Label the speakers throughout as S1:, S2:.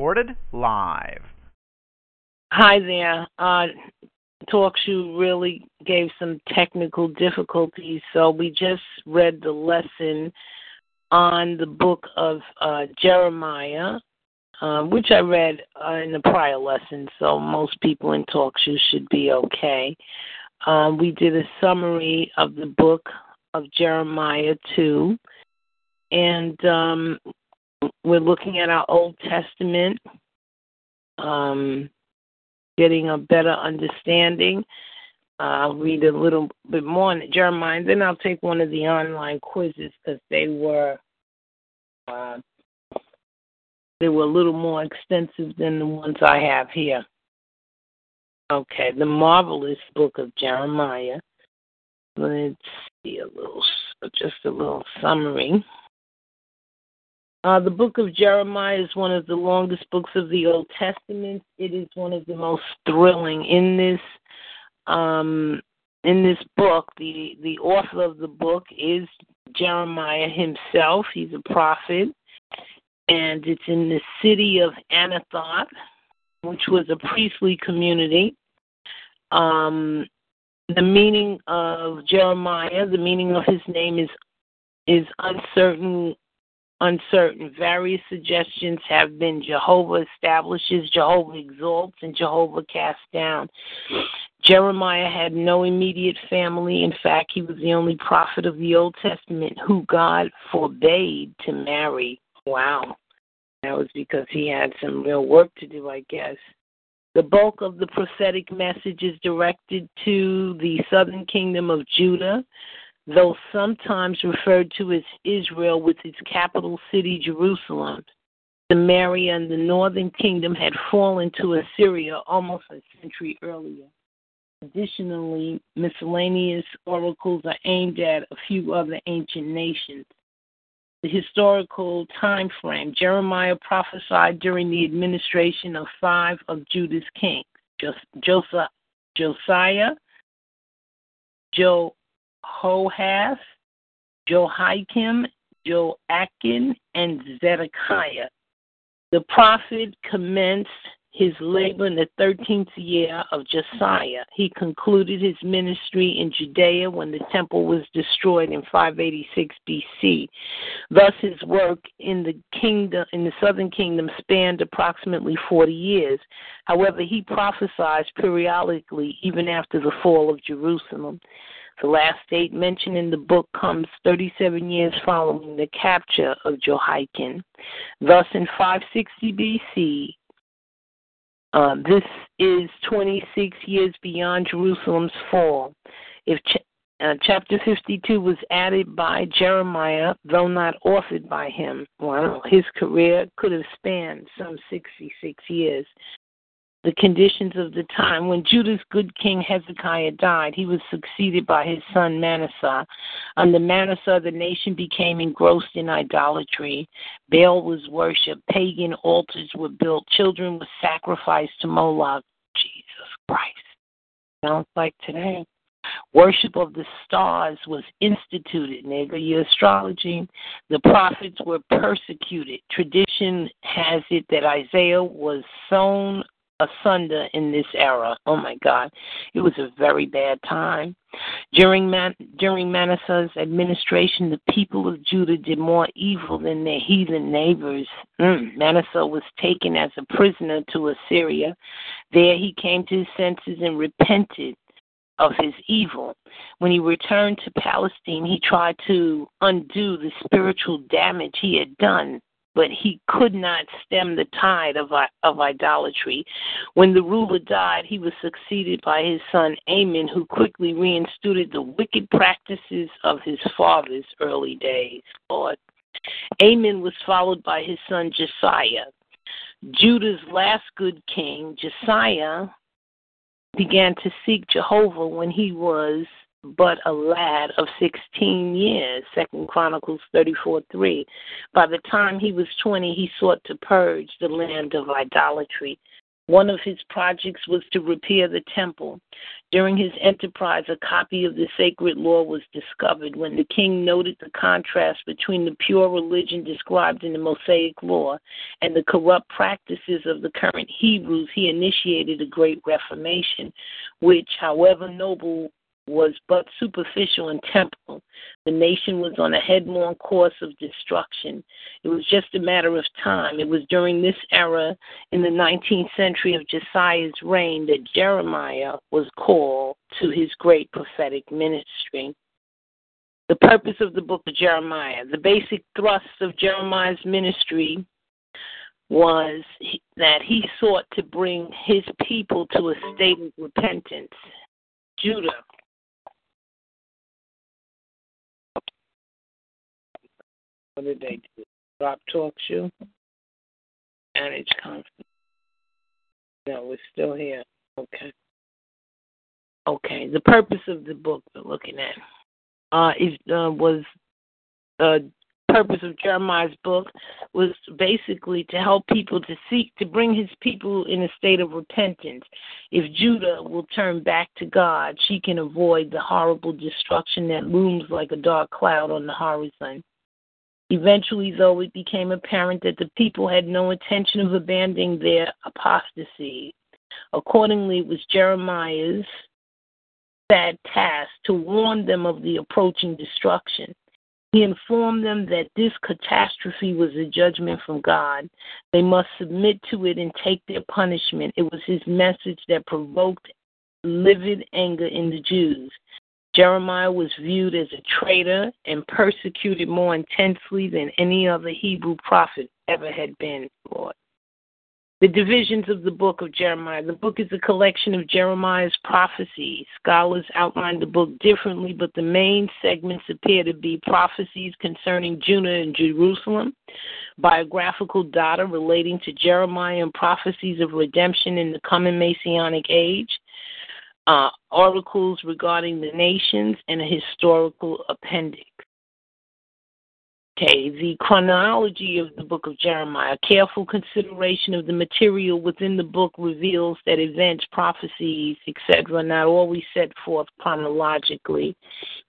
S1: Recorded live.
S2: Hi there. Uh, talk show really gave some technical difficulties, so we just read the lesson on the book of uh, Jeremiah, um, which I read uh, in the prior lesson, so most people in TalkShoe should be okay. Um, we did a summary of the book of Jeremiah 2, and um, we're looking at our Old Testament. Um, getting a better understanding. I'll read a little bit more in Jeremiah, then I'll take one of the online quizzes because they were uh, they were a little more extensive than the ones I have here. Okay, the marvelous book of Jeremiah. Let's see a little, just a little summary. Uh, the book of Jeremiah is one of the longest books of the Old Testament. It is one of the most thrilling in this um, in this book. The the author of the book is Jeremiah himself. He's a prophet, and it's in the city of Anathoth, which was a priestly community. Um, the meaning of Jeremiah, the meaning of his name is is uncertain uncertain. Various suggestions have been Jehovah establishes, Jehovah exalts, and Jehovah casts down. Jeremiah had no immediate family. In fact, he was the only prophet of the Old Testament who God forbade to marry. Wow. That was because he had some real work to do, I guess. The bulk of the prophetic message is directed to the southern kingdom of Judah, though sometimes referred to as Israel with its capital city Jerusalem. Samaria and the northern kingdom had fallen to Assyria almost a century earlier. Additionally, miscellaneous oracles are aimed at a few other ancient nations. The historical time frame Jeremiah prophesied during the administration of five of Judah's kings Josiah, Jo Hohath, Jehoiakim, Joachim, and Zedekiah. The prophet commenced his labor in the 13th year of Josiah. He concluded his ministry in Judea when the temple was destroyed in 586 BC. Thus his work in the kingdom in the southern kingdom spanned approximately 40 years. However, he prophesied periodically even after the fall of Jerusalem. The last date mentioned in the book comes 37 years following the capture of Jehoiakim. Thus, in 560 BC, uh, this is 26 years beyond Jerusalem's fall. If ch- uh, chapter 52 was added by Jeremiah, though not authored by him, well, his career could have spanned some 66 years the conditions of the time. When Judah's good king Hezekiah died, he was succeeded by his son Manasseh. Under Manasseh, the nation became engrossed in idolatry. Baal was worshipped, pagan altars were built, children were sacrificed to Moloch. Jesus Christ. Sounds like today. Worship of the stars was instituted. Nigga, your astrology. The prophets were persecuted. Tradition has it that Isaiah was sown asunder in this era. Oh my God, it was a very bad time. During Man- during Manasseh's administration, the people of Judah did more evil than their heathen neighbors. Mm. Manasseh was taken as a prisoner to Assyria. There he came to his senses and repented of his evil. When he returned to Palestine, he tried to undo the spiritual damage he had done but he could not stem the tide of, of idolatry. When the ruler died, he was succeeded by his son Amon, who quickly reinstated the wicked practices of his father's early days. Lord. Amon was followed by his son Josiah. Judah's last good king, Josiah, began to seek Jehovah when he was but a lad of 16 years, Second Chronicles 34 3. By the time he was 20, he sought to purge the land of idolatry. One of his projects was to repair the temple. During his enterprise, a copy of the sacred law was discovered. When the king noted the contrast between the pure religion described in the Mosaic law and the corrupt practices of the current Hebrews, he initiated a great reformation, which, however noble was but superficial and temporal. The nation was on a headlong course of destruction. It was just a matter of time. It was during this era in the 19th century of Josiah's reign that Jeremiah was called to his great prophetic ministry. The purpose of the book of Jeremiah, the basic thrust of Jeremiah's ministry was that he sought to bring his people to a state of repentance. Judah What did they do? Drop talk shoe? Manage conference. No, we're still here. Okay. Okay. The purpose of the book we're looking at uh, is, uh, was uh, purpose of Jeremiah's book was basically to help people to seek to bring his people in a state of repentance. If Judah will turn back to God, she can avoid the horrible destruction that looms like a dark cloud on the horizon. Eventually, though, it became apparent that the people had no intention of abandoning their apostasy. Accordingly, it was Jeremiah's sad task to warn them of the approaching destruction. He informed them that this catastrophe was a judgment from God. They must submit to it and take their punishment. It was his message that provoked livid anger in the Jews. Jeremiah was viewed as a traitor and persecuted more intensely than any other Hebrew prophet ever had been, Lord. The divisions of the book of Jeremiah. The book is a collection of Jeremiah's prophecies. Scholars outline the book differently, but the main segments appear to be prophecies concerning Judah and Jerusalem, biographical data relating to Jeremiah and prophecies of redemption in the coming Messianic age, uh, articles regarding the nations, and a historical appendix. Okay, the chronology of the book of Jeremiah. Careful consideration of the material within the book reveals that events, prophecies, etc., are not always set forth chronologically.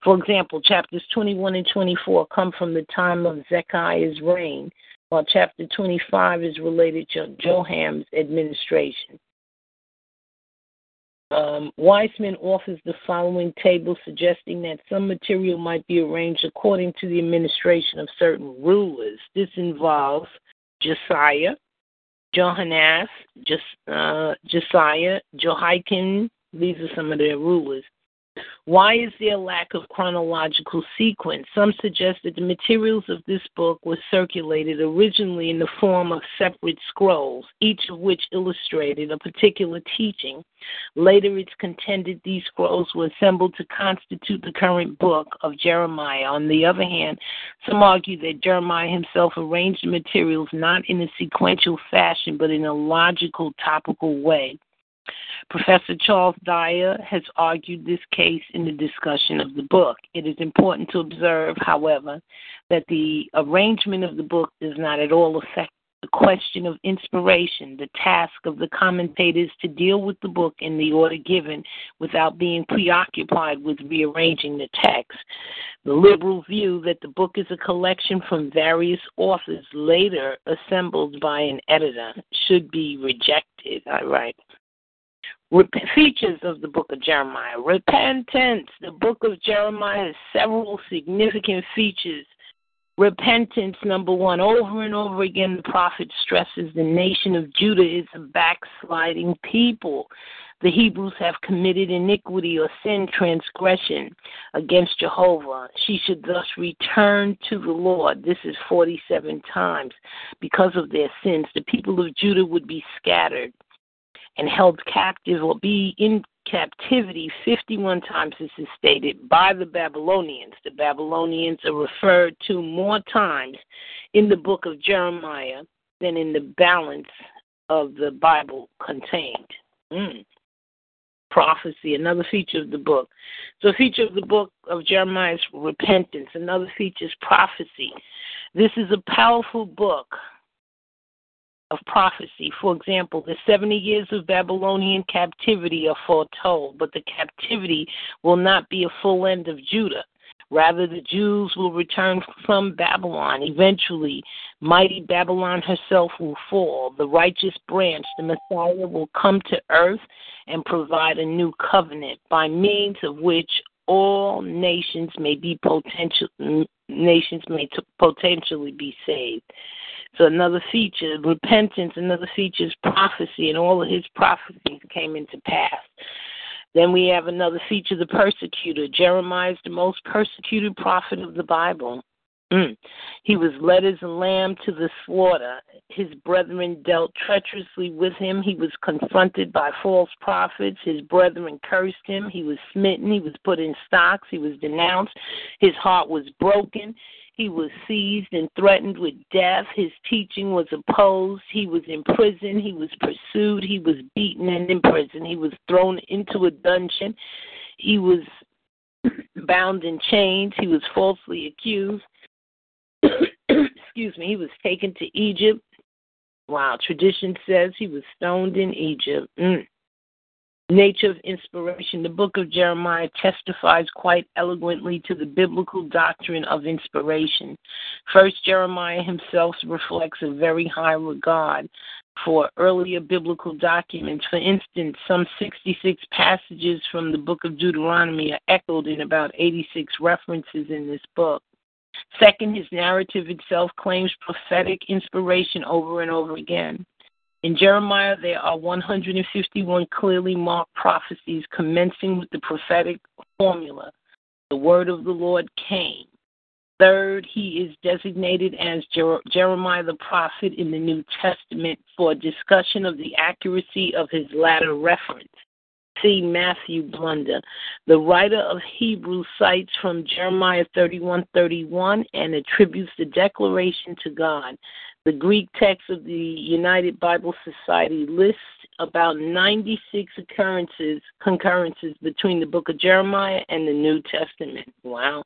S2: For example, chapters 21 and 24 come from the time of Zechariah's reign, while chapter 25 is related to Joham's administration. Um, Weisman offers the following table suggesting that some material might be arranged according to the administration of certain rulers. This involves Josiah, Johannes, uh, Josiah, Jehoiakim. These are some of their rulers. Why is there a lack of chronological sequence? Some suggest that the materials of this book were circulated originally in the form of separate scrolls, each of which illustrated a particular teaching. Later, it's contended these scrolls were assembled to constitute the current book of Jeremiah. On the other hand, some argue that Jeremiah himself arranged the materials not in a sequential fashion, but in a logical, topical way. Professor Charles Dyer has argued this case in the discussion of the book. It is important to observe, however, that the arrangement of the book does not at all affect the question of inspiration, the task of the commentators to deal with the book in the order given without being preoccupied with rearranging the text. The liberal view that the book is a collection from various authors later assembled by an editor should be rejected. I write. Features of the book of Jeremiah. Repentance. The book of Jeremiah has several significant features. Repentance, number one. Over and over again, the prophet stresses the nation of Judah is a backsliding people. The Hebrews have committed iniquity or sin transgression against Jehovah. She should thus return to the Lord. This is 47 times. Because of their sins, the people of Judah would be scattered and held captive or be in captivity 51 times this is stated by the Babylonians. The Babylonians are referred to more times in the book of Jeremiah than in the balance of the Bible contained. Mm. Prophecy, another feature of the book. So, a feature of the book of Jeremiah is repentance. Another feature is prophecy. This is a powerful book of prophecy. For example, the 70 years of Babylonian captivity are foretold, but the captivity will not be a full end of Judah. Rather, the Jews will return from Babylon. Eventually, mighty Babylon herself will fall. The righteous branch, the Messiah, will come to earth and provide a new covenant by means of which all nations may be potential nations may t- potentially be saved. So another feature, repentance, another feature is prophecy, and all of his prophecies came into pass. Then we have another feature, the persecutor. Jeremiah is the most persecuted prophet of the Bible. Mm. He was led as a lamb to the slaughter. His brethren dealt treacherously with him. He was confronted by false prophets. His brethren cursed him. He was smitten. He was put in stocks. He was denounced. His heart was broken. He was seized and threatened with death. His teaching was opposed. He was in prison. He was pursued. He was beaten and imprisoned. He was thrown into a dungeon. He was bound in chains. He was falsely accused. Excuse me. He was taken to Egypt. Wow. Tradition says he was stoned in Egypt. Mm nature of inspiration. The book of Jeremiah testifies quite eloquently to the biblical doctrine of inspiration. First, Jeremiah himself reflects a very high regard for earlier biblical documents. For instance, some 66 passages from the book of Deuteronomy are echoed in about 86 references in this book. Second, his narrative itself claims prophetic inspiration over and over again. In Jeremiah, there are 151 clearly marked prophecies commencing with the prophetic formula the word of the Lord came. Third, he is designated as Jer- Jeremiah the prophet in the New Testament for discussion of the accuracy of his latter reference. See Matthew Blunder. The writer of Hebrews cites from Jeremiah 31:31 and attributes the declaration to God. The Greek text of the United Bible Society lists about 96 occurrences, concurrences between the book of Jeremiah and the New Testament. Wow.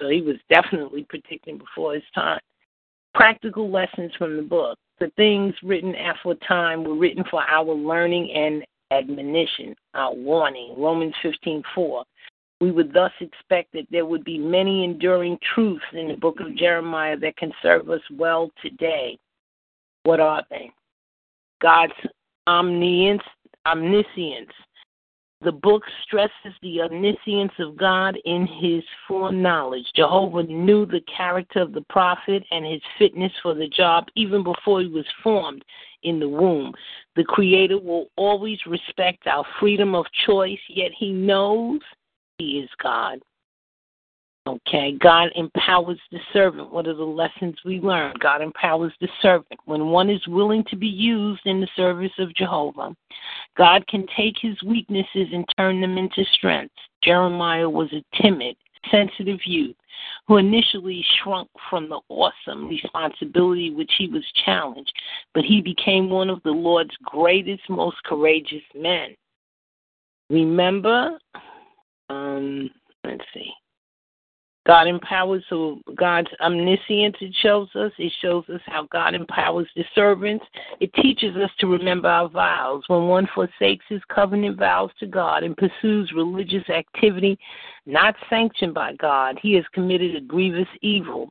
S2: So he was definitely predicting before his time. Practical lessons from the book. The things written aforetime were written for our learning and admonition, our warning. Romans 15:4. We would thus expect that there would be many enduring truths in the book of Jeremiah that can serve us well today. What are they? God's omniscience. The book stresses the omniscience of God in his foreknowledge. Jehovah knew the character of the prophet and his fitness for the job even before he was formed in the womb. The Creator will always respect our freedom of choice, yet he knows he is God. Okay, God empowers the servant. What are the lessons we learn? God empowers the servant. When one is willing to be used in the service of Jehovah, God can take his weaknesses and turn them into strengths. Jeremiah was a timid, sensitive youth who initially shrunk from the awesome responsibility which he was challenged, but he became one of the Lord's greatest, most courageous men. Remember, um, let's see. God empowers, so God's omniscience, it shows us. It shows us how God empowers the servants. It teaches us to remember our vows. When one forsakes his covenant vows to God and pursues religious activity not sanctioned by God, he has committed a grievous evil.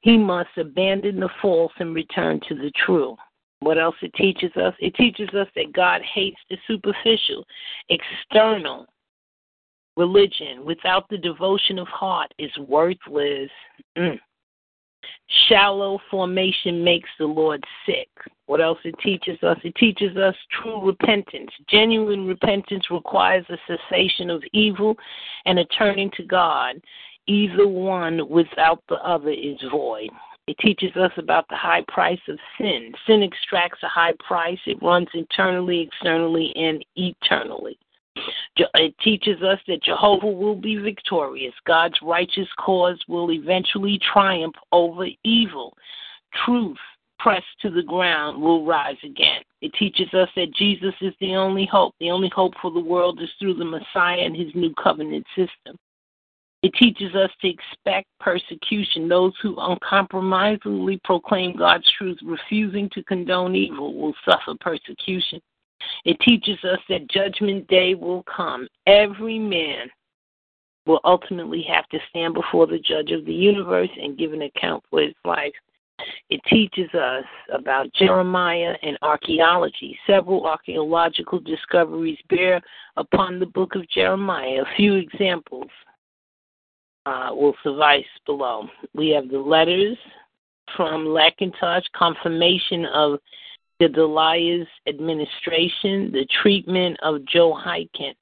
S2: He must abandon the false and return to the true. What else it teaches us? It teaches us that God hates the superficial, external, religion without the devotion of heart is worthless. Mm. Shallow formation makes the Lord sick. What else it teaches us? It teaches us true repentance. Genuine repentance requires a cessation of evil and a turning to God. Either one without the other is void. It teaches us about the high price of sin. Sin extracts a high price, it runs internally, externally, and eternally. It teaches us that Jehovah will be victorious. God's righteous cause will eventually triumph over evil. Truth, pressed to the ground, will rise again. It teaches us that Jesus is the only hope. The only hope for the world is through the Messiah and his new covenant system. It teaches us to expect persecution. Those who uncompromisingly proclaim God's truth, refusing to condone evil, will suffer persecution. It teaches us that judgment day will come. Every man will ultimately have to stand before the judge of the universe and give an account for his life. It teaches us about Jeremiah and archaeology. Several archaeological discoveries bear upon the book of Jeremiah. A few examples uh, will suffice below. We have the letters from Lakatos, confirmation of Gedaliah's administration, the treatment of Joe Jehoiakim.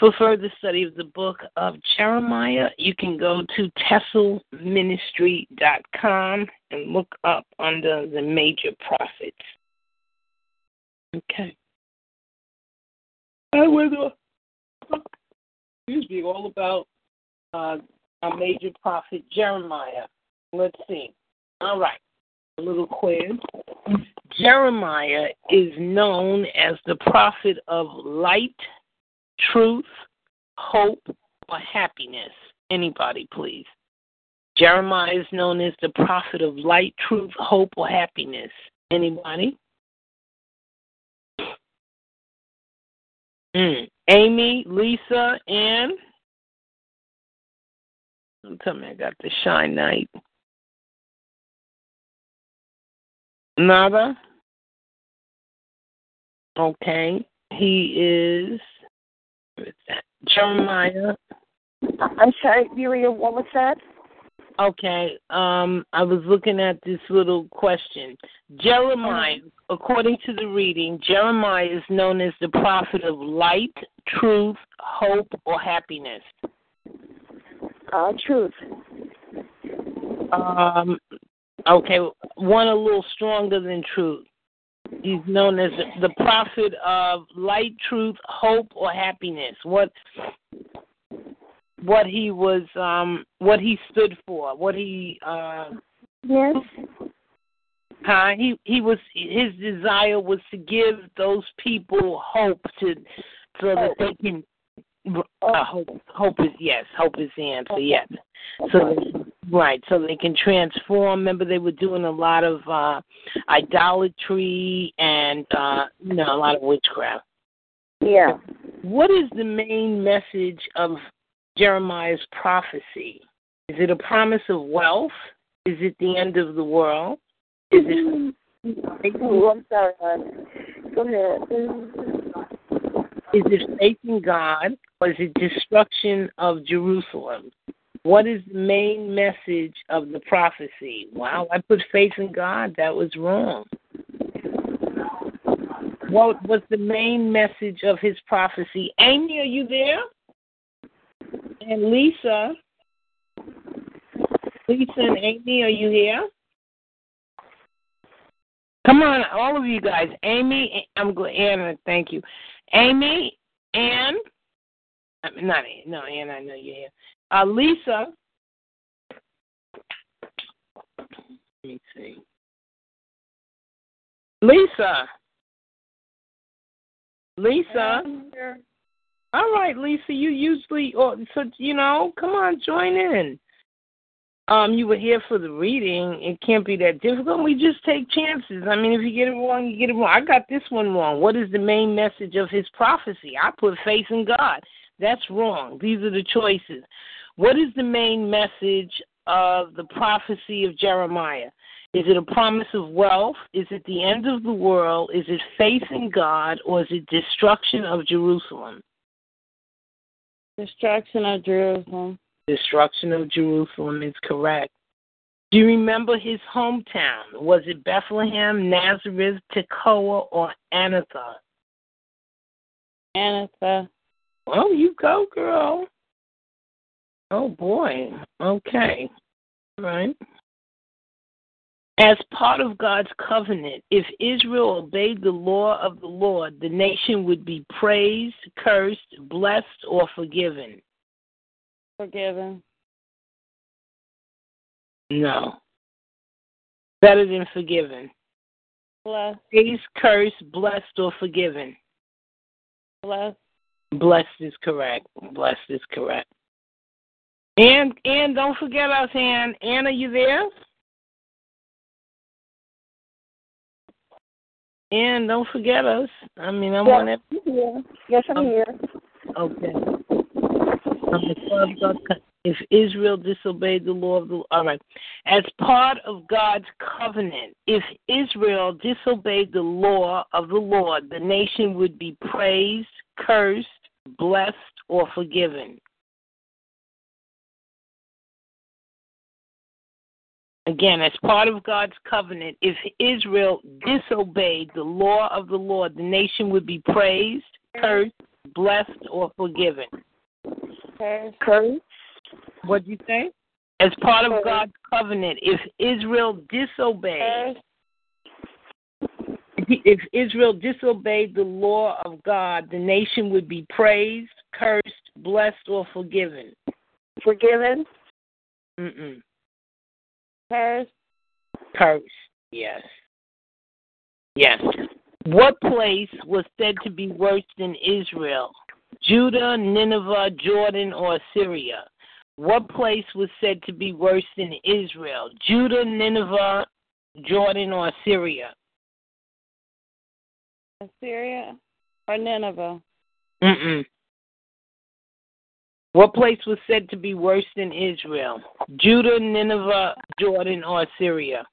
S2: For further study of the book of Jeremiah, you can go to tesselministry.com and look up under the major prophets. Okay. I was, excuse me, all about uh, a major prophet, Jeremiah. Let's see. All right, a little quiz. Jeremiah is known as the prophet of light, truth, hope, or happiness. Anybody, please. Jeremiah is known as the prophet of light, truth, hope, or happiness. Anybody? Mm. Amy, Lisa, and don't tell me I got the shine night. Nada. Okay. He is Jeremiah.
S3: I'm sorry, Julia, what was that?
S2: Okay. Um, I was looking at this little question. Jeremiah, according to the reading, Jeremiah is known as the prophet of light, truth, hope, or happiness.
S3: Uh, truth.
S2: Um, okay, one a little stronger than truth. He's known as the prophet of light, truth, hope, or happiness. What what he was, um, what he stood for, what he. Uh,
S3: yes.
S2: Huh? He he was his desire was to give those people hope to so that they can uh, hope, hope is yes. Hope is the answer. Yes. So right. So they can transform. Remember, they were doing a lot of uh idolatry and uh you know a lot of witchcraft.
S3: Yeah.
S2: What is the main message of Jeremiah's prophecy? Is it a promise of wealth? Is it the end of the world? Is it?
S3: Oh, I'm sorry, hon. Go ahead.
S2: Is it faith in God or is it destruction of Jerusalem? What is the main message of the prophecy? Wow, I put faith in God. That was wrong. What was the main message of his prophecy? Amy, are you there? And Lisa? Lisa and Amy, are you here? Come on, all of you guys. Amy, I'm glad. Anna, thank you. Amy, Ann, mean, not Ann, no, Ann, I know you're here. Uh, Lisa, let me see. Lisa. Lisa. All right, Lisa, you usually, or so you know, come on, join in um, you were here for the reading, it can't be that difficult. We just take chances. I mean, if you get it wrong, you get it wrong. I got this one wrong. What is the main message of his prophecy? I put faith in God. That's wrong. These are the choices. What is the main message of the prophecy of Jeremiah? Is it a promise of wealth? Is it the end of the world? Is it faith in God? Or is it destruction of Jerusalem?
S4: Destruction of Jerusalem.
S2: Destruction of Jerusalem is correct. Do you remember his hometown? Was it Bethlehem, Nazareth, Tekoa, or Anathoth?
S4: Anathoth.
S2: Oh, you go, girl. Oh boy. Okay. Right. As part of God's covenant, if Israel obeyed the law of the Lord, the nation would be praised, cursed, blessed, or forgiven.
S4: Forgiven.
S2: No. Better than forgiven.
S4: Blessed.
S2: Praised, cursed, blessed, or forgiven.
S4: Blessed.
S2: Blessed is correct. Blessed is correct. And and don't forget us, Ann. Ann, are you there? And don't forget us. I mean, I'm
S3: Yes,
S2: on it.
S3: Yes, I'm
S2: Um,
S3: here.
S2: Okay. As far as God If Israel disobeyed the law of the all right, as part of God's covenant, if Israel disobeyed the law of the Lord, the nation would be praised, cursed, blessed, or forgiven. Again, as part of God's covenant, if Israel disobeyed the law of the Lord, the nation would be praised, cursed, blessed, or forgiven.
S4: Cursed.
S2: What'd you say? As part of God's covenant, if Israel disobeyed, if Israel disobeyed the law of God, the nation would be praised, cursed, blessed, or forgiven.
S3: Forgiven.
S2: Mm-mm.
S4: Cursed.
S2: Cursed. Yes. Yes. What place was said to be worse than Israel? Judah, Nineveh, Jordan, or Syria? What place was said to be worse than Israel? Judah, Nineveh, Jordan, or Syria?
S4: Assyria. Or Nineveh.
S2: Mm-mm. What place was said to be worse than Israel? Judah, Nineveh, Jordan, or Syria?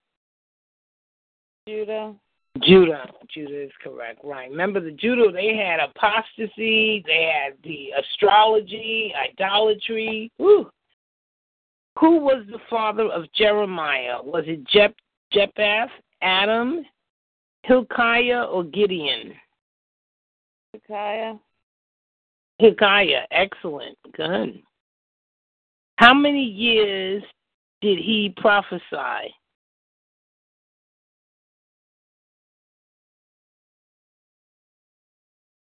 S4: Judah.
S2: Judah. Judah is correct. Right. Remember the Judah, they had apostasy, they had the astrology, idolatry. Whew. Who was the father of Jeremiah? Was it Jep- Jephthah, Adam, Hilkiah, or Gideon?
S4: Hezekiah.
S2: Hilkiah. Excellent. Good. How many years did he prophesy?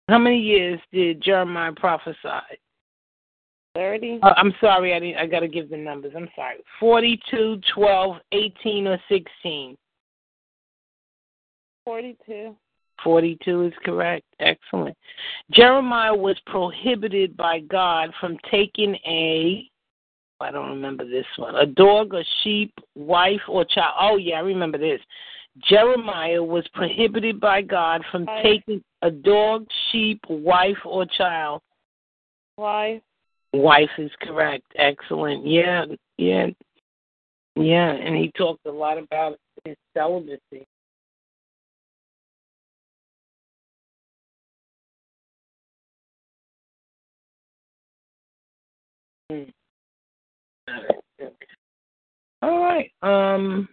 S2: How many years did Jeremiah prophesy?
S4: Thirty.
S2: Uh, I'm sorry, I didn't, I got to give the numbers. I'm sorry. 42, 12, 18, or 16?
S4: Forty-two.
S2: 42 is correct. Excellent. Jeremiah was prohibited by God from taking a, I don't remember this one, a dog, a sheep, wife, or child. Oh, yeah, I remember this. Jeremiah was prohibited by God from
S4: Wife.
S2: taking a dog, sheep, wife, or child.
S4: Wife.
S2: Wife is correct. Excellent. Yeah, yeah, yeah. And he talked a lot about his celibacy. All right. okay. All right. Um.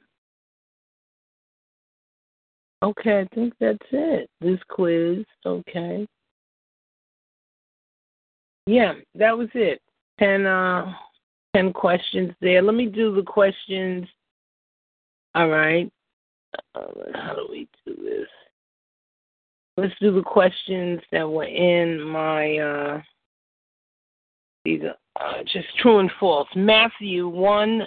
S2: Okay, I think that's it. This quiz. Okay. Yeah, that was it. Ten uh ten questions there. Let me do the questions. All right. Uh, how do we do this? Let's do the questions that were in my uh these are uh, just true and false. Matthew one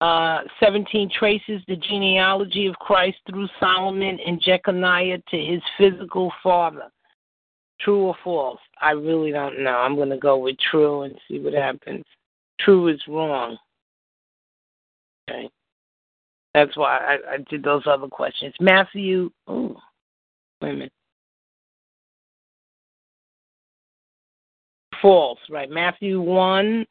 S2: uh, 17 traces the genealogy of Christ through Solomon and Jeconiah to his physical father. True or false? I really don't know. I'm going to go with true and see what happens. True is wrong. Okay. That's why I, I did those other questions. Matthew, oh, wait a minute. False, right? Matthew 1,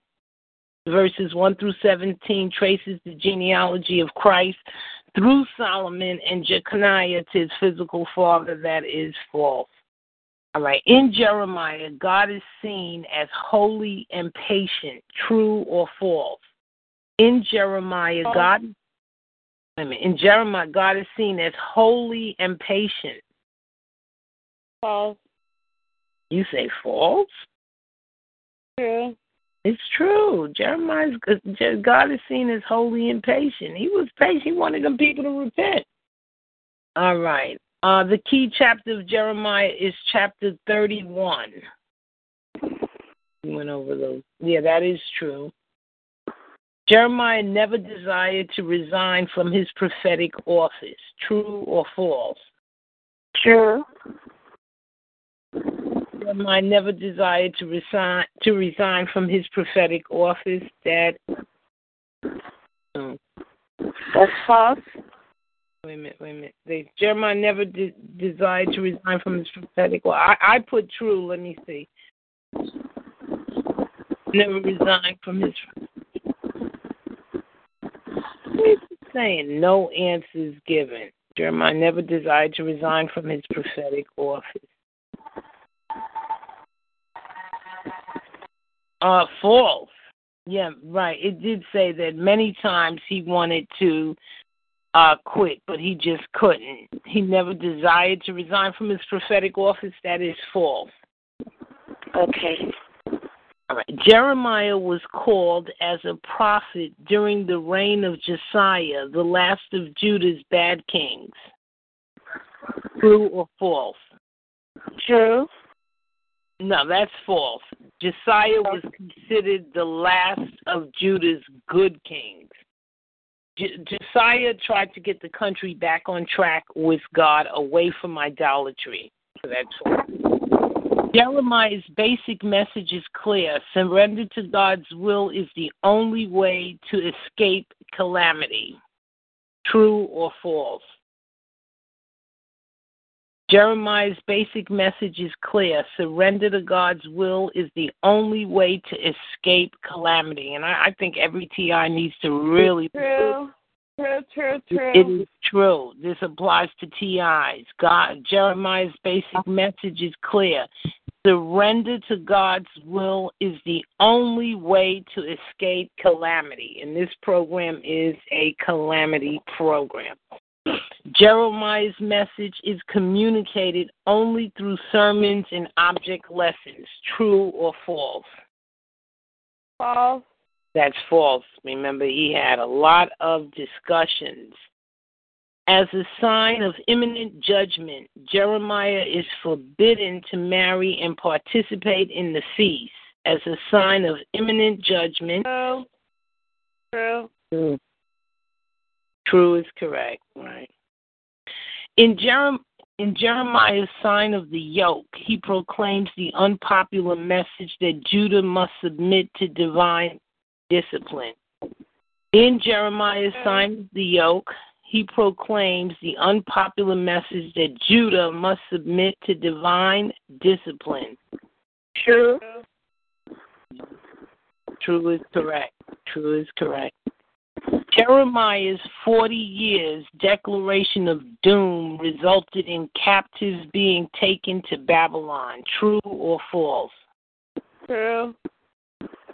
S2: verses 1 through 17 traces the genealogy of Christ through Solomon and Jeconiah to his physical father. That is false. All right. In Jeremiah, God is seen as holy and patient. True or false? In Jeremiah,
S4: oh.
S2: God wait a minute, in Jeremiah, God is seen as holy and patient.
S4: False.
S2: You say false?
S4: True.
S2: It's true. Jeremiah's God is seen as holy and patient. He was patient. He wanted them people to repent. All right. Uh, the key chapter of Jeremiah is chapter 31. We went over those. Yeah, that is true. Jeremiah never desired to resign from his prophetic office. True or false?
S3: True.
S2: Jeremiah never desired to resign to resign from his prophetic office. That oh,
S3: That's false.
S2: wait a minute, wait a minute. They, Jeremiah never de- desired to resign from his prophetic. Well, I, I put true. Let me see. Never resigned from his. What is it saying? No answers given. Jeremiah never desired to resign from his prophetic office. Uh, false. Yeah, right. It did say that many times he wanted to uh quit, but he just couldn't. He never desired to resign from his prophetic office. That is false.
S3: Okay.
S2: All right. Jeremiah was called as a prophet during the reign of Josiah, the last of Judah's bad kings. True or false?
S3: True.
S2: No, that's false. Josiah was considered the last of Judah's good kings. J- Josiah tried to get the country back on track with God, away from idolatry. So that's false. Jeremiah's basic message is clear. Surrender to God's will is the only way to escape calamity. True or false? Jeremiah's basic message is clear. Surrender to God's will is the only way to escape calamity. And I, I think every TI needs to really.
S4: True. True, true, true.
S2: It is true. This applies to TIs. God, Jeremiah's basic message is clear. Surrender to God's will is the only way to escape calamity. And this program is a calamity program. Jeremiah's message is communicated only through sermons and object lessons. True or false?
S4: False.
S2: That's false. Remember, he had a lot of discussions. As a sign of imminent judgment, Jeremiah is forbidden to marry and participate in the feast. As a sign of imminent judgment,
S4: True. True.
S2: True. True is correct, right. In, Jerem- in Jeremiah's sign of the yoke, he proclaims the unpopular message that Judah must submit to divine discipline. In Jeremiah's sign of the yoke, he proclaims the unpopular message that Judah must submit to divine discipline.
S3: True.
S2: True is correct. True is correct. Jeremiah's 40 years declaration of doom resulted in captives being taken to Babylon. True or false?
S4: True.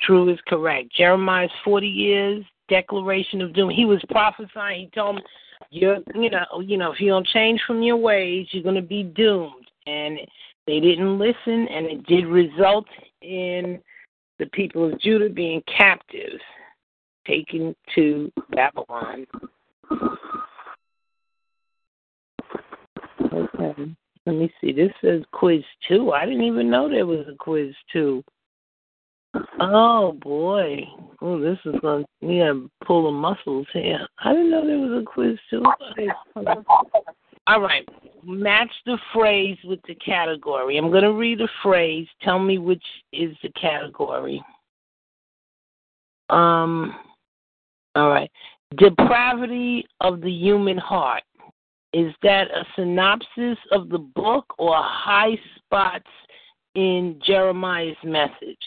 S2: True is correct. Jeremiah's 40 years declaration of doom. He was prophesying. He told them, "You're, you know, you know, if you don't change from your ways, you're going to be doomed." And they didn't listen, and it did result in the people of Judah being captives, taken to Babylon. Okay. Let me see. This says quiz two. I didn't even know there was a quiz two. Oh boy. Oh, this is going to we gotta pull the muscles here. I didn't know there was a quiz two. All right. Match the phrase with the category. I'm going to read a phrase. Tell me which is the category. Um. All right. Depravity of the human heart. Is that a synopsis of the book or high spots in Jeremiah's message?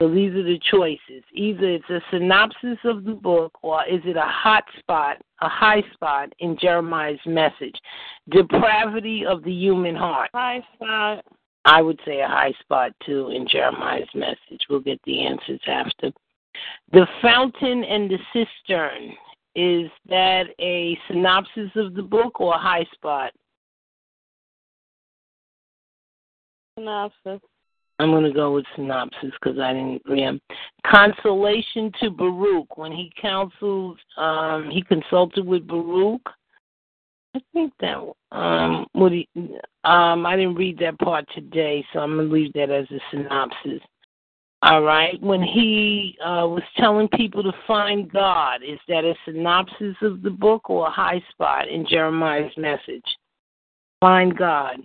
S2: So these are the choices. Either it's a synopsis of the book or is it a hot spot, a high spot in Jeremiah's message? Depravity of the human heart.
S4: High spot.
S2: I would say a high spot too in Jeremiah's message. We'll get the answers after. The Fountain and the Cistern. Is that a synopsis of the book or a high spot?
S4: Synopsis.
S2: I'm going to go with synopsis because I didn't agree. on Consolation to Baruch when he counseled, um, he consulted with Baruch. I think that um, what he, um, I didn't read that part today, so I'm going to leave that as a synopsis. All right. When he uh, was telling people to find God, is that a synopsis of the book or a high spot in Jeremiah's message? Find God.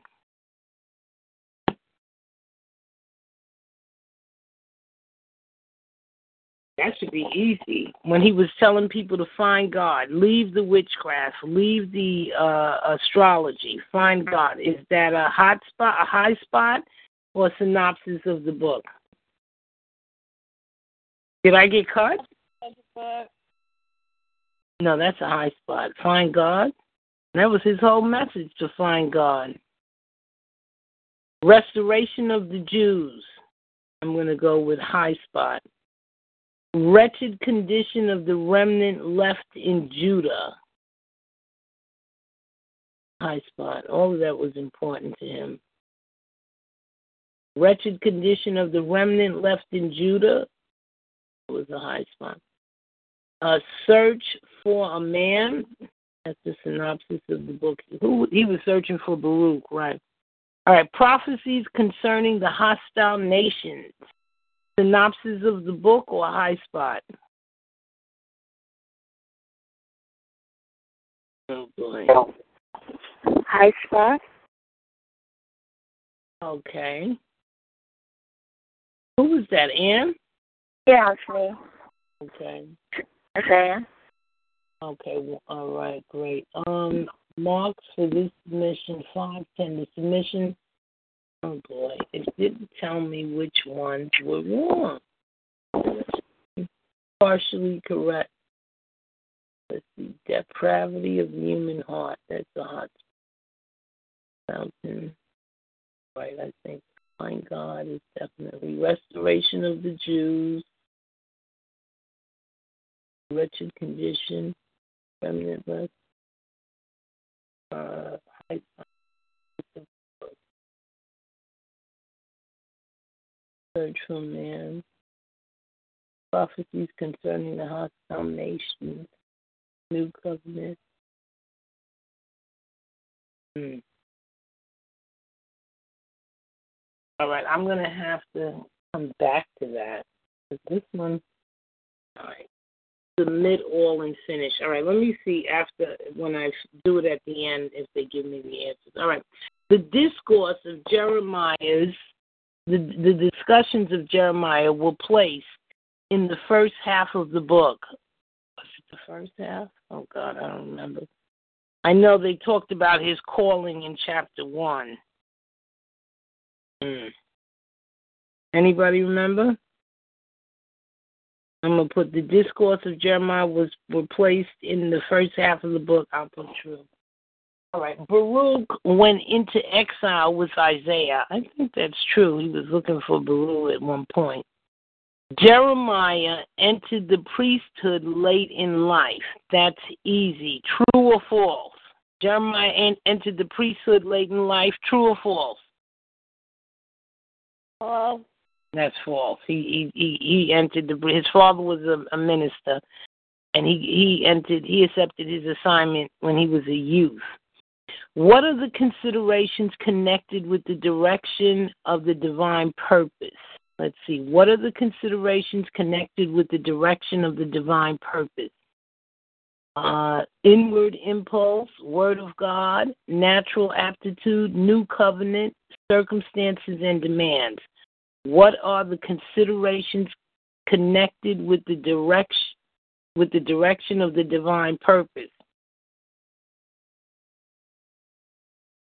S2: That should be easy. When he was telling people to find God, leave the witchcraft, leave the uh, astrology, find God. Is that a hot spot, a high spot, or a synopsis of the book? Did I get cut? No, that's a high spot. Find God. That was his whole message to find God. Restoration of the Jews. I'm going to go with high spot wretched condition of the remnant left in Judah. High spot. All of that was important to him. Wretched condition of the remnant left in Judah was a high spot. A search for a man. That's the synopsis of the book. Who he was searching for Baruch, right? All right. Prophecies concerning the hostile nations synopsis of the book or high spot? Oh boy.
S3: High spot.
S2: Okay. Who was that, Ann?
S3: Yeah, it's me.
S2: Okay. Okay, well, all right, great. Um, marks for this submission, 510. The submission Oh boy, it didn't tell me which ones were wrong. Partially correct. Let's see, depravity of the human heart. That's a hot fountain. Right, I think. My God is definitely restoration of the Jews. Wretched condition, remnant less. Uh, high for man. Prophecies concerning the hostile nations. New covenant. Hmm. All right, I'm going to have to come back to that. This one, all right, submit all and finish. All right, let me see after when I do it at the end if they give me the answers. All right, the discourse of Jeremiah's the, the discussions of Jeremiah were placed in the first half of the book. Was it the first half? Oh, God, I don't remember. I know they talked about his calling in chapter 1. Hmm. Anybody remember? I'm gonna put the discourse of Jeremiah was were placed in the first half of the book. I'll put true. All right. Baruch went into exile with Isaiah. I think that's true. He was looking for Baruch at one point. Jeremiah entered the priesthood late in life. That's easy. True or false? Jeremiah en- entered the priesthood late in life. True or false?
S4: False.
S2: That's false. He he he, entered the. His father was a, a minister, and he he entered. He accepted his assignment when he was a youth. What are the considerations connected with the direction of the divine purpose? Let's see. What are the considerations connected with the direction of the divine purpose? Uh, inward impulse, word of God, natural aptitude, new covenant, circumstances, and demands. What are the considerations connected with the direction with the direction of the divine purpose?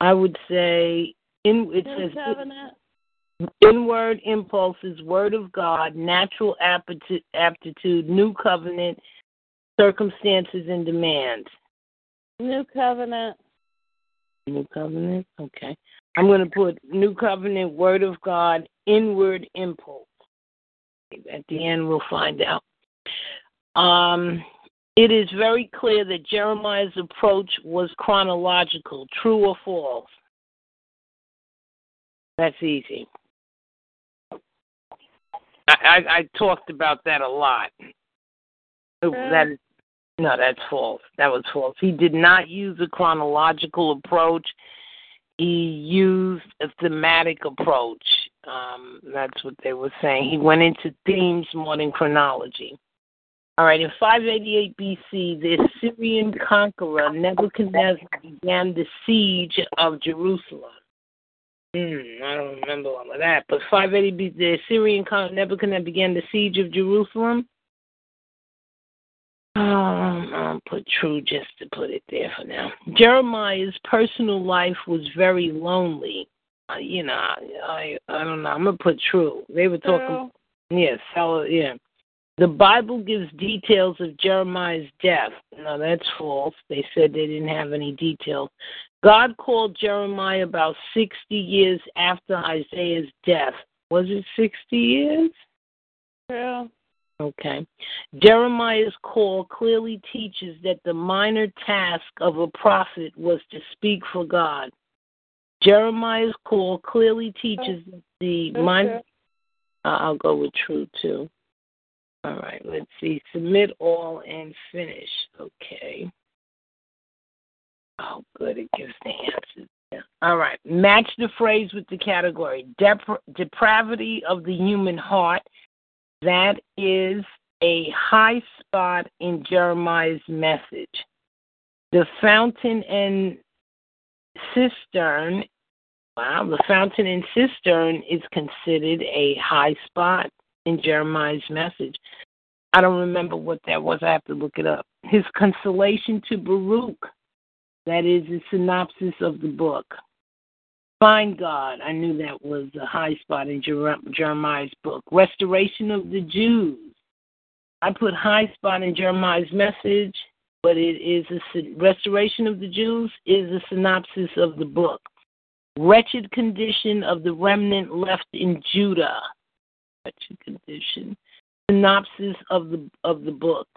S2: I would say in it says inward impulses, word of God, natural aptitude, aptitude, new covenant, circumstances and demands.
S4: New covenant.
S2: New covenant, okay. I'm going to put new covenant, word of God, inward impulse. At the end, we'll find out. Um, it is very clear that Jeremiah's approach was chronological. True or false? That's easy. I, I, I talked about that a lot. That no, that's false. That was false. He did not use a chronological approach. He used a thematic approach. Um, that's what they were saying. He went into themes more than chronology. All right, in 588 BC, the Assyrian conqueror Nebuchadnezzar began the siege of Jerusalem. Hmm, I don't remember all of that, but 580 BC, the Assyrian conqueror Nebuchadnezzar began the siege of Jerusalem. Um, I'll put true just to put it there for now. Jeremiah's personal life was very lonely. Uh, you know, I I don't know. I'm gonna put true. They were talking. Yes, yeah, yeah. The Bible gives details of Jeremiah's death. No, that's false. They said they didn't have any details. God called Jeremiah about 60 years after Isaiah's death. Was it 60 years?
S4: Yeah.
S2: Okay. Jeremiah's call clearly teaches that the minor task of a prophet was to speak for God. Jeremiah's call clearly teaches that the minor. Uh, I'll go with true too. All right, let's see. Submit all and finish. Okay. Oh, good. It gives the answers. All right. Match the phrase with the category. Dep- depravity of the human heart that is a high spot in Jeremiah's message. The fountain and cistern, wow, the fountain and cistern is considered a high spot in Jeremiah's message. I don't remember what that was. I have to look it up. His consolation to Baruch, that is a synopsis of the book. Find God. I knew that was a high spot in Jeremiah's book. Restoration of the Jews. I put high spot in Jeremiah's message, but it is a restoration of the Jews is a synopsis of the book. Wretched condition of the remnant left in Judah. Wretched condition. Synopsis of the of the book.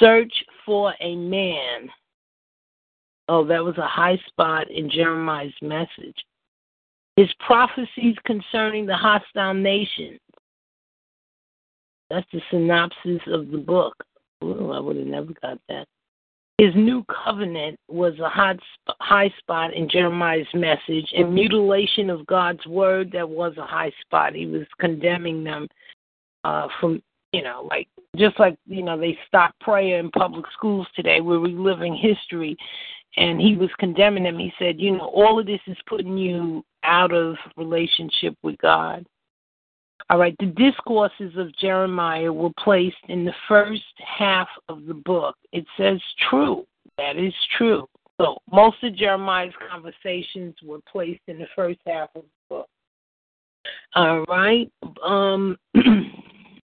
S2: Search for a man. Oh, that was a high spot in Jeremiah's message. His prophecies concerning the hostile nations. That's the synopsis of the book. Ooh, I would have never got that. His new covenant was a hot, high spot in Jeremiah's message, and mutilation of God's word that was a high spot. He was condemning them uh, from, you know, like just like you know they stop prayer in public schools today. We're reliving history, and he was condemning them. He said, you know, all of this is putting you out of relationship with God. All right, the discourses of Jeremiah were placed in the first half of the book. It says true. That is true. So most of Jeremiah's conversations were placed in the first half of the book. All right. Um,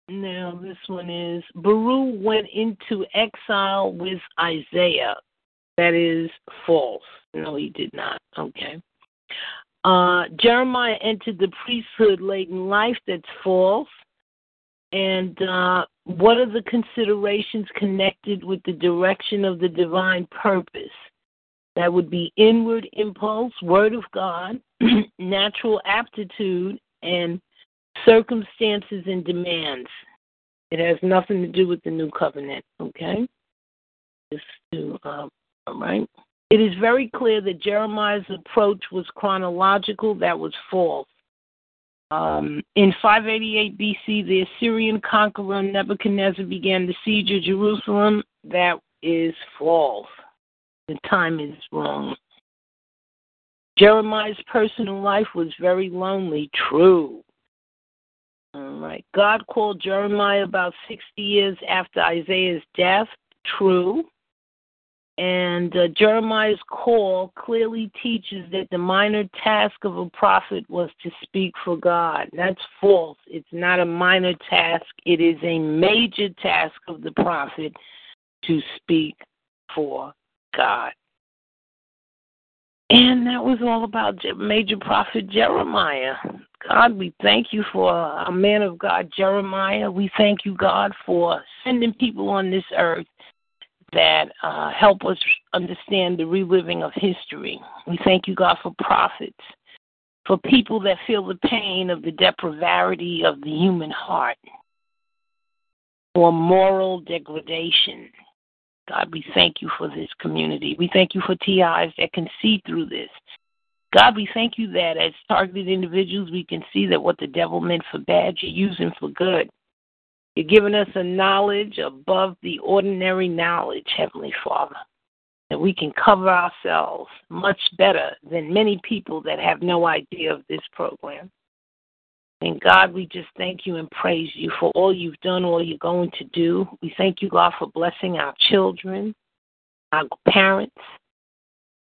S2: now this one is Baruch went into exile with Isaiah. That is false. No, he did not. Okay. Uh, Jeremiah entered the priesthood late in life. That's false. And uh, what are the considerations connected with the direction of the divine purpose? That would be inward impulse, word of God, natural aptitude, and circumstances and demands. It has nothing to do with the new covenant, okay? Just to uh, right. It is very clear that Jeremiah's approach was chronological. That was false. Um, in 588 BC, the Assyrian conqueror Nebuchadnezzar began the siege of Jerusalem. That is false. The time is wrong. Jeremiah's personal life was very lonely. True. All right. God called Jeremiah about 60 years after Isaiah's death. True. And uh, Jeremiah's call clearly teaches that the minor task of a prophet was to speak for God. That's false. It's not a minor task, it is a major task of the prophet to speak for God. And that was all about major prophet Jeremiah. God, we thank you for a man of God, Jeremiah. We thank you, God, for sending people on this earth that uh, help us understand the reliving of history. We thank you, God, for prophets, for people that feel the pain of the depravity of the human heart, for moral degradation. God, we thank you for this community. We thank you for TIs that can see through this. God, we thank you that as targeted individuals, we can see that what the devil meant for bad, you're using for good. You're giving us a knowledge above the ordinary knowledge, Heavenly Father, that we can cover ourselves much better than many people that have no idea of this program. And God, we just thank you and praise you for all you've done, all you're going to do. We thank you, God, for blessing our children, our parents,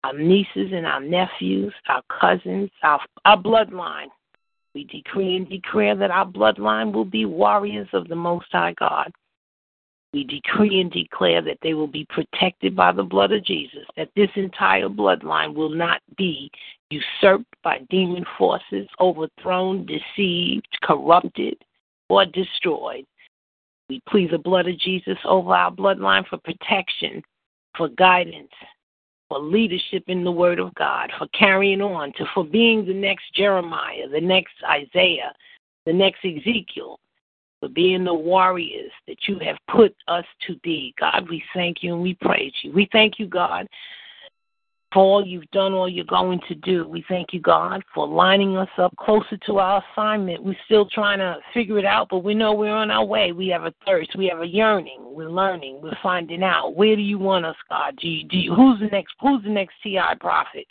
S2: our nieces and our nephews, our cousins, our, our bloodline. We decree and declare that our bloodline will be warriors of the Most High God. We decree and declare that they will be protected by the blood of Jesus, that this entire bloodline will not be usurped by demon forces, overthrown, deceived, corrupted, or destroyed. We plead the blood of Jesus over our bloodline for protection, for guidance, for leadership in the Word of God, for carrying on, to for being the next Jeremiah, the next Isaiah, the next Ezekiel, for being the warriors that you have put us to be. God, we thank you and we praise you. We thank you, God, for all you've done, all you're going to do. We thank you, God, for lining us up closer to our assignment. We're still trying to figure it out, but we know we're on our way. We have a thirst, we have a yearning. We're learning, we're finding out. Where do you want us, God? Do you, do you, who's the next? Who's the next TI prophet?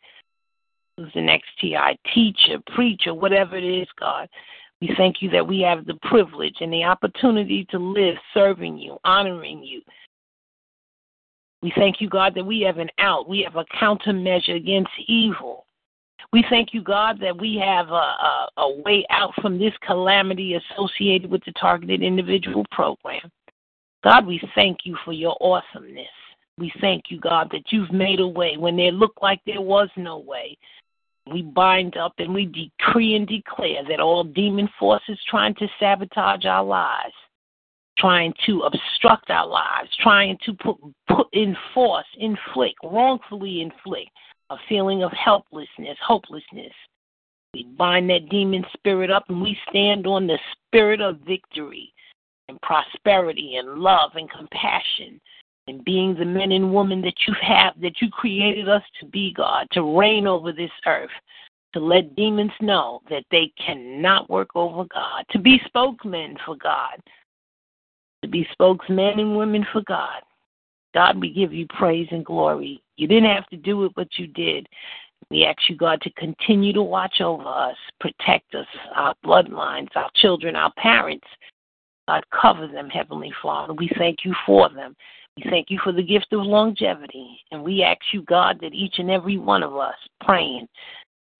S2: Who's the next TI teacher, preacher, whatever it is, God? We thank you that we have the privilege and the opportunity to live serving you, honoring you, we thank you, God, that we have an out. We have a countermeasure against evil. We thank you, God, that we have a, a, a way out from this calamity associated with the targeted individual program. God, we thank you for your awesomeness. We thank you, God, that you've made a way when there looked like there was no way. We bind up and we decree and declare that all demon forces trying to sabotage our lives trying to obstruct our lives, trying to put, put enforce, inflict, wrongfully inflict a feeling of helplessness, hopelessness. We bind that demon spirit up and we stand on the spirit of victory and prosperity and love and compassion and being the men and women that you have, that you created us to be, God, to reign over this earth, to let demons know that they cannot work over God, to be spokesmen for God, to be spokesmen and women for God. God, we give you praise and glory. You didn't have to do it, but you did. We ask you, God, to continue to watch over us, protect us, our bloodlines, our children, our parents. God, cover them, Heavenly Father. We thank you for them. We thank you for the gift of longevity. And we ask you, God, that each and every one of us praying,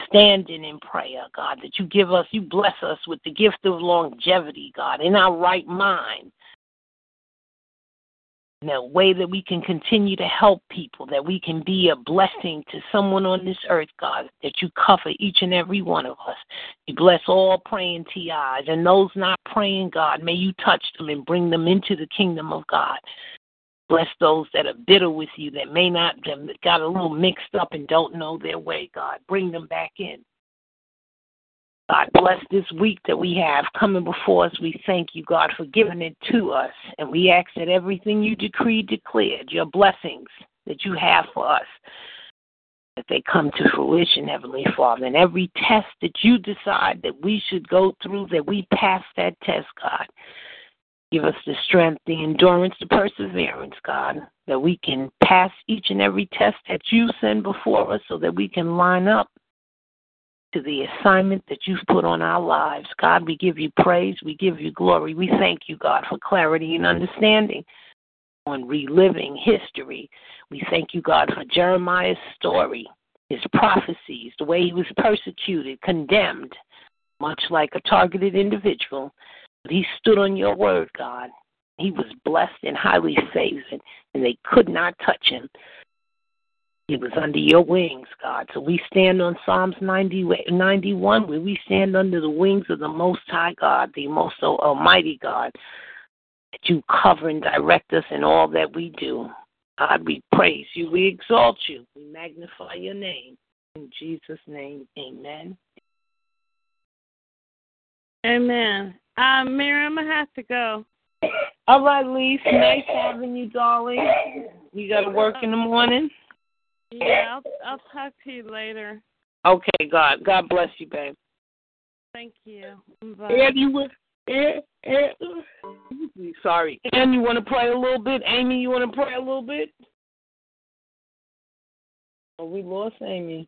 S2: standing in prayer, God, that you give us, you bless us with the gift of longevity, God, in our right mind a way that we can continue to help people, that we can be a blessing to someone on this earth, God, that you cover each and every one of us. You bless all praying TIs, and those not praying, God, may you touch them and bring them into the kingdom of God. Bless those that are bitter with you, that may not, that got a little mixed up and don't know their way, God. Bring them back in. God, bless this week that we have coming before us. We thank you, God, for giving it to us. And we ask that everything you decreed, declared, your blessings that you have for us, that they come to fruition, Heavenly Father. And every test that you decide that we should go through, that we pass that test, God. Give us the strength, the endurance, the perseverance, God, that we can pass each and every test that you send before us so that we can line up to the assignment that you've put on our lives. God, we give you praise. We give you glory. We thank you, God, for clarity and understanding on reliving history. We thank you, God, for Jeremiah's story, his prophecies, the way he was persecuted, condemned, much like a targeted individual. But he stood on your word, God. He was blessed and highly favored, and they could not touch him. It was under your wings, God. So we stand on Psalms 90, 91, where we stand under the wings of the Most High God, the Most Almighty God, that you cover and direct us in all that we do. God, we praise you. We exalt you. We magnify your name. In Jesus' name, amen.
S4: Amen. Um, Mary, I'm going to have to go.
S2: All right, Lise. Nice having you, darling. You got to work in the morning?
S4: Yeah, I'll, I'll talk to you later.
S2: Okay, God. God bless you, babe.
S4: Thank you. Bye.
S2: And you would. And, and, sorry. And you want to pray a little bit? Amy, you want to pray a little bit? Oh, we lost Amy.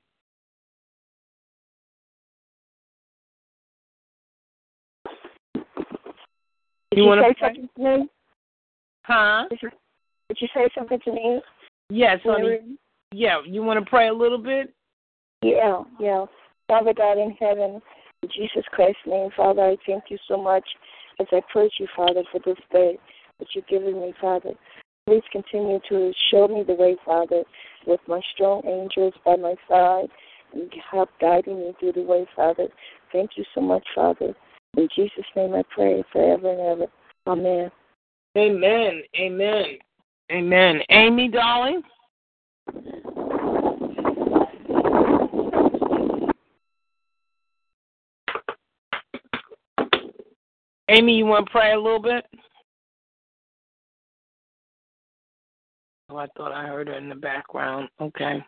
S3: Did
S2: You
S3: you, say
S2: pray?
S3: something to me?
S2: Huh?
S3: Did you, did you say something to me?
S2: Yes, honey. Yeah, you want to pray a little bit?
S3: Yeah, yeah. Father God in heaven, in Jesus Christ's name, Father, I thank you so much as I praise you, Father, for this day that you've given me, Father. Please continue to show me the way, Father, with my strong angels by my side and help guiding me through the way, Father. Thank you so much, Father. In Jesus' name I pray forever and ever. Amen.
S2: Amen. Amen. Amen. Amy, darling? Amy, you want to pray a little bit? Oh, I thought I heard her in the background. Okay.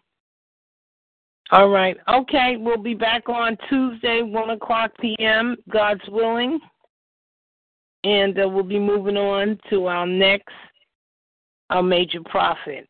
S2: All right. Okay, we'll be back on Tuesday, 1 o'clock p.m., God's willing. And uh, we'll be moving on to our next, our major prophet.